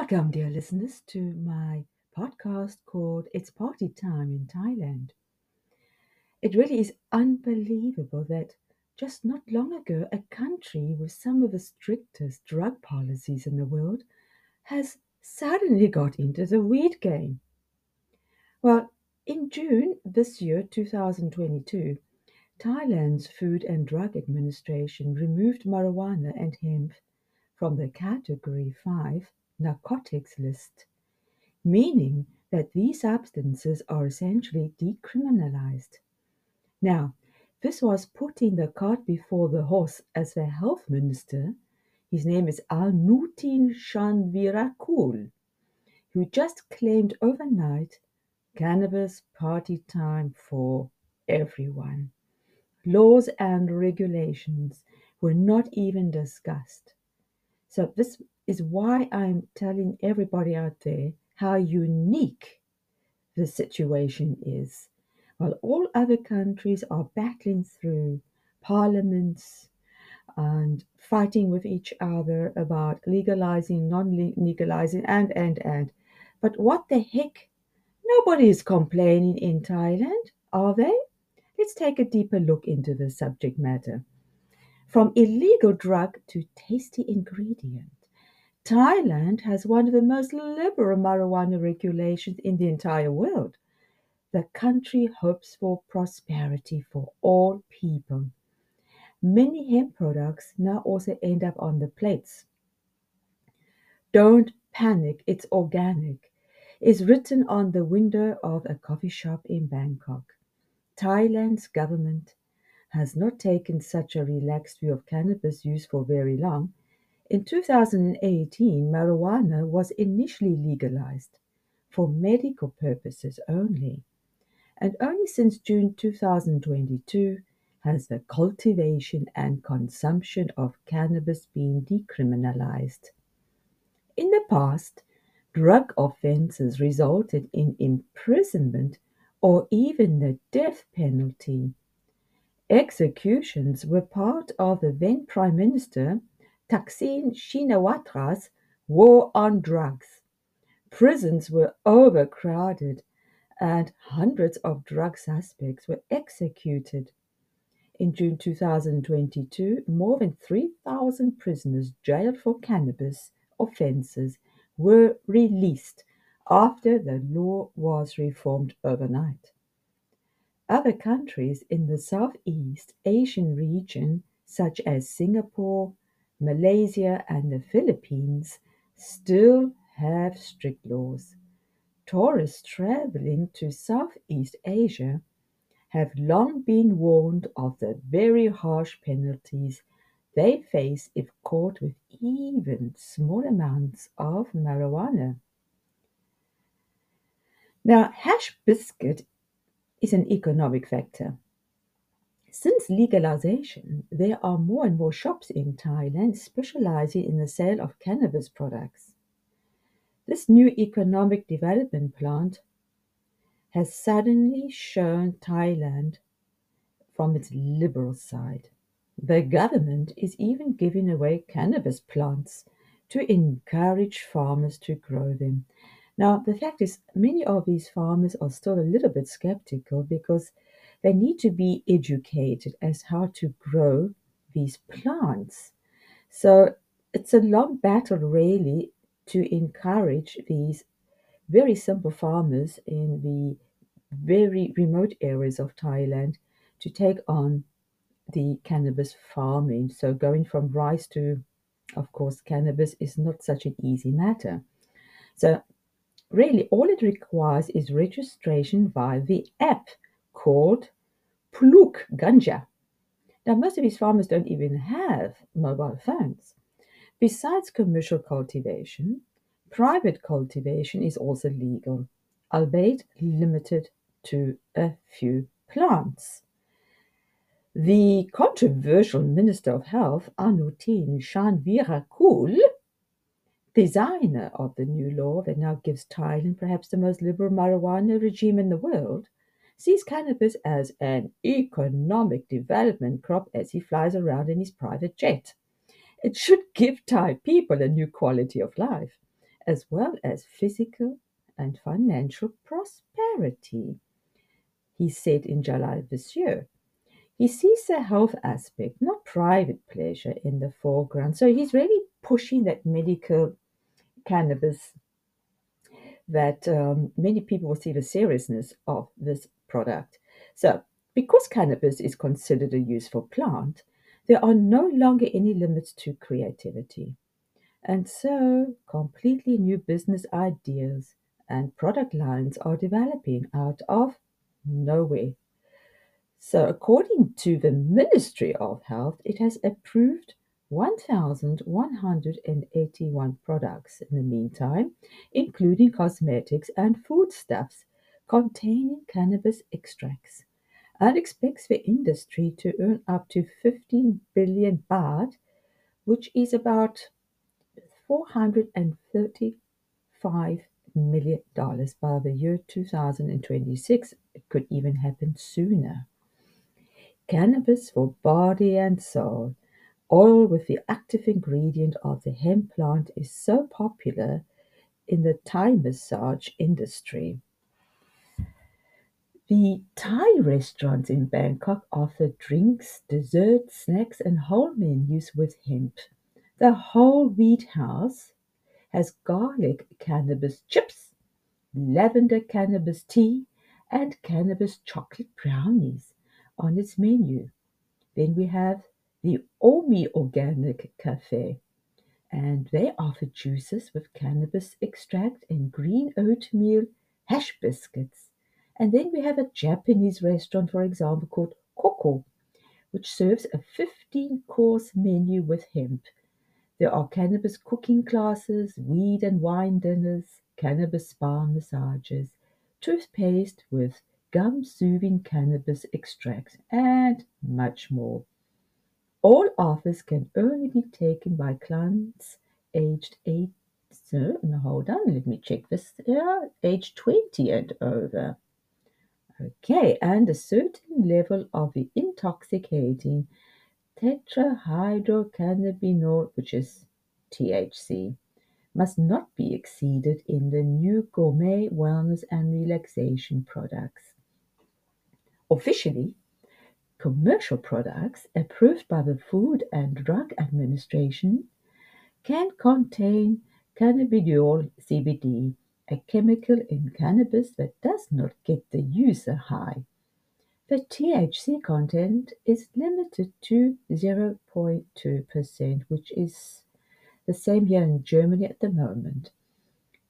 Welcome, dear listeners, to my podcast called It's Party Time in Thailand. It really is unbelievable that just not long ago, a country with some of the strictest drug policies in the world has suddenly got into the weed game. Well, in June this year, 2022, Thailand's Food and Drug Administration removed marijuana and hemp from the Category 5 narcotics list, meaning that these substances are essentially decriminalized. Now, this was putting the cart before the horse as the health minister, his name is Anutin Charnvirakul, who just claimed overnight cannabis party time for everyone. Laws and regulations were not even discussed. So, this is why I'm telling everybody out there how unique the situation is. While all other countries are battling through parliaments and fighting with each other about legalizing, non legalizing, and, and, and. But what the heck? Nobody is complaining in Thailand, are they? Let's take a deeper look into the subject matter. From illegal drug to tasty ingredient. Thailand has one of the most liberal marijuana regulations in the entire world. The country hopes for prosperity for all people. Many hemp products now also end up on the plates. Don't panic, it's organic, is written on the window of a coffee shop in Bangkok. Thailand's government has not taken such a relaxed view of cannabis use for very long in 2018, marijuana was initially legalized for medical purposes only, and only since June 2022 has the cultivation and consumption of cannabis been decriminalized. In the past, drug offenses resulted in imprisonment or even the death penalty. Executions were part of the then Prime Minister Thaksin Shinawatra's war on drugs. Prisons were overcrowded and hundreds of drug suspects were executed. In June 2022, more than 3,000 prisoners jailed for cannabis offenses were released after the law was reformed overnight. Other countries in the Southeast Asian region, such as Singapore, Malaysia, and the Philippines still have strict laws. Tourists traveling to Southeast Asia have long been warned of the very harsh penalties they face if caught with even small amounts of marijuana. Now, hash biscuit is an economic factor. Since legalization, there are more and more shops in Thailand specializing in the sale of cannabis products. This new economic development plant has suddenly shown Thailand from its liberal side. The government is even giving away cannabis plants to encourage farmers to grow them. Now, the fact is, many of these farmers are still a little bit skeptical because they need to be educated as how to grow these plants. So it's a long battle, really, to encourage these very simple farmers in the very remote areas of Thailand to take on the cannabis farming. So going from rice to, of course, cannabis is not such an easy matter. So really, all it requires is registration via the app called Pluk Ganja. Now, most of these farmers don't even have mobile phones. Besides commercial cultivation, private cultivation is also legal, albeit limited to a few plants. The controversial Minister of Health, Anutin Charnvirakul, designer of the new law that now gives Thailand perhaps the most liberal marijuana regime in the world, sees cannabis as an economic development crop as he flies around in his private jet. It should give Thai people a new quality of life, as well as physical and financial prosperity, he said in July this year. He sees the health aspect, not private pleasure, in the foreground. So he's really pushing that medical cannabis that um, many people will see the seriousness of this product. So, because cannabis is considered a useful plant, there are no longer any limits to creativity. And so, completely new business ideas and product lines are developing out of nowhere. So, according to the Ministry of Health, it has approved 1,181 products in the meantime, including cosmetics and foodstuffs containing cannabis extracts, and expects the industry to earn up to 15 billion baht, which is about 435 million dollars by the year 2026. It could even happen sooner. Cannabis for body and soul Oil with the active ingredient of the hemp plant is so popular in the Thai massage industry. The Thai restaurants in Bangkok offer drinks, desserts, snacks, and whole menus with hemp. The whole wheat house has garlic cannabis chips, lavender cannabis tea, and cannabis chocolate brownies on its menu. Then we have the Omi Organic Cafe, and they offer juices with cannabis extract and green oatmeal hash biscuits. And then we have a Japanese restaurant, for example, called Koko, which serves a 15 course menu with hemp. There are cannabis cooking classes, weed and wine dinners, cannabis spa massages, toothpaste with gum soothing cannabis extracts, and much more. All offers can only be taken by clients aged eight. So, no, hold on, let me check this. Yeah, age 20 and over. Okay, and a certain level of the intoxicating tetrahydrocannabinol, which is THC, must not be exceeded in the new gourmet wellness and relaxation products. Officially, Commercial products approved by the Food and Drug Administration can contain cannabidiol (CBD), a chemical in cannabis that does not get the user high. The THC content is limited to 0.2%, which is the same here in Germany at the moment.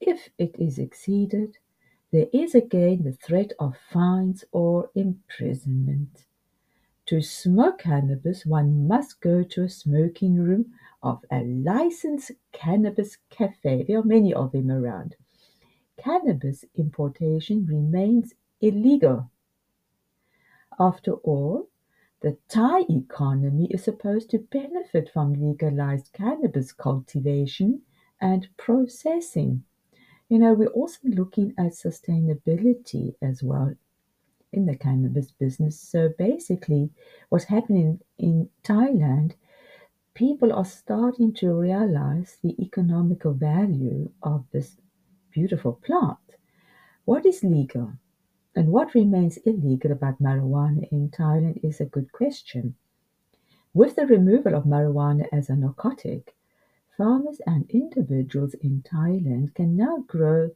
If it is exceeded, there is again the threat of fines or imprisonment. To smoke cannabis, one must go to a smoking room of a licensed cannabis cafe. There are many of them around. Cannabis importation remains illegal. After all, the Thai economy is supposed to benefit from legalized cannabis cultivation and processing. You know, we're also looking at sustainability as well in the cannabis business. So basically, what's happening in Thailand, people are starting to realize the economical value of this beautiful plant. What is legal and what remains illegal about marijuana in Thailand is a good question. With the removal of marijuana as a narcotic, farmers and individuals in Thailand can now grow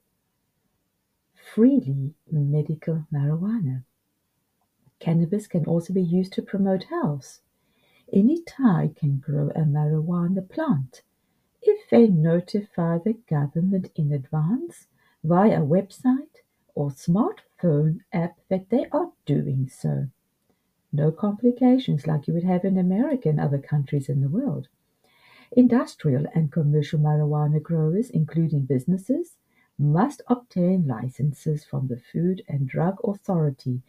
freely medical marijuana. Cannabis can also be used to promote health. Any Thai can grow a marijuana plant they notify the government in advance via a website or smartphone app that they are doing so. No complications like you would have in America and other countries in the world. Industrial and commercial marijuana growers, including businesses, must obtain licenses from the Food and Drug Authority,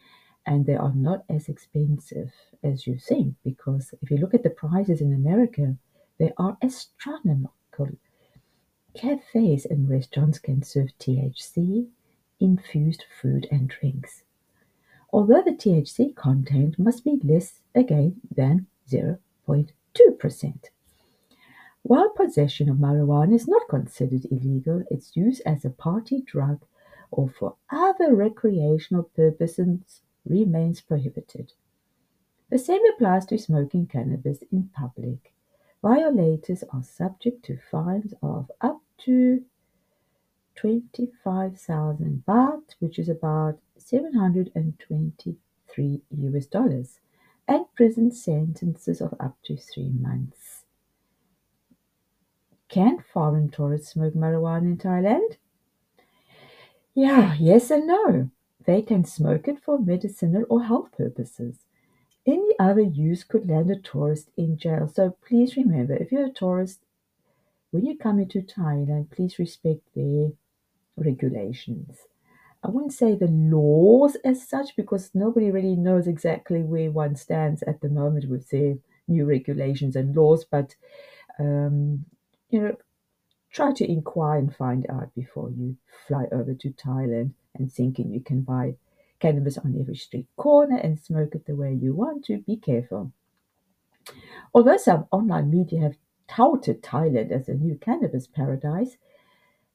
and they are not as expensive as you think because if you look at the prices in America, they are astronomical. Cafes and restaurants can serve THC infused food and drinks. Although the THC content must be less again than 0.2%. While possession of marijuana is not considered illegal, its use as a party drug or for other recreational purposes remains prohibited. The same applies to smoking cannabis in public. Violators are subject to fines of up to 25,000 baht, which is about 723 US dollars, and prison sentences of up to three months. Can foreign tourists smoke marijuana in Thailand? Yeah, yes and no. They can smoke it for medicinal or health purposes. Other use could land a tourist in jail. So please remember, if you're a tourist, when you come into Thailand, please respect their regulations. I wouldn't say the laws as such because nobody really knows exactly where one stands at the moment with their new regulations and laws, but um, you know, try to inquire and find out before you fly over to Thailand and thinking you can buy cannabis on every street corner and smoke it the way you want to. Be careful. Although some online media have touted Thailand as a new cannabis paradise,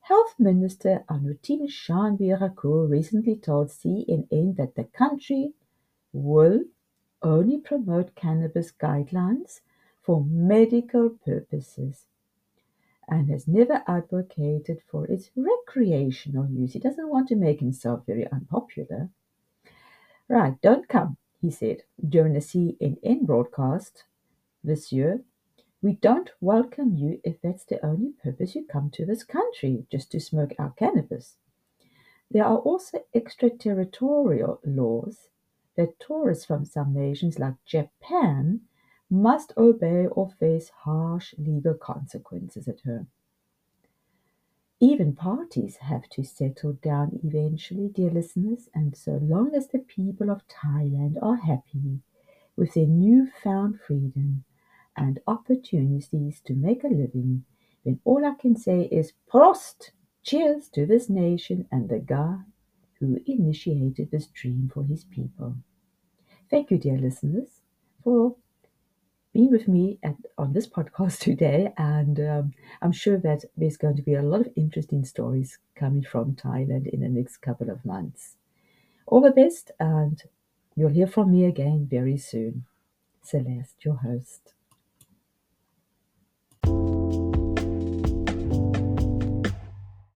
Health Minister Anutin Charnvirakul recently told CNN that the country will only promote cannabis guidelines for medical purposes and has never advocated for its recreational use. He doesn't want to make himself very unpopular. Right, don't come, he said during a CNN broadcast year. We don't welcome you if that's the only purpose you come to this country, just to smoke our cannabis. There are also extraterritorial laws that tourists from some nations like Japan must obey or face harsh legal consequences at home. Even parties have to settle down eventually, dear listeners, and so long as the people of Thailand are happy with their newfound freedom and opportunities to make a living, then all I can say is Prost! Cheers to this nation and the guy who initiated this dream for his people. Thank you, dear listeners, for being with me at, on this podcast today. And um, I'm sure that there's going to be a lot of interesting stories coming from Thailand in the next couple of months. All the best, and you'll hear from me again very soon. Celeste, your host.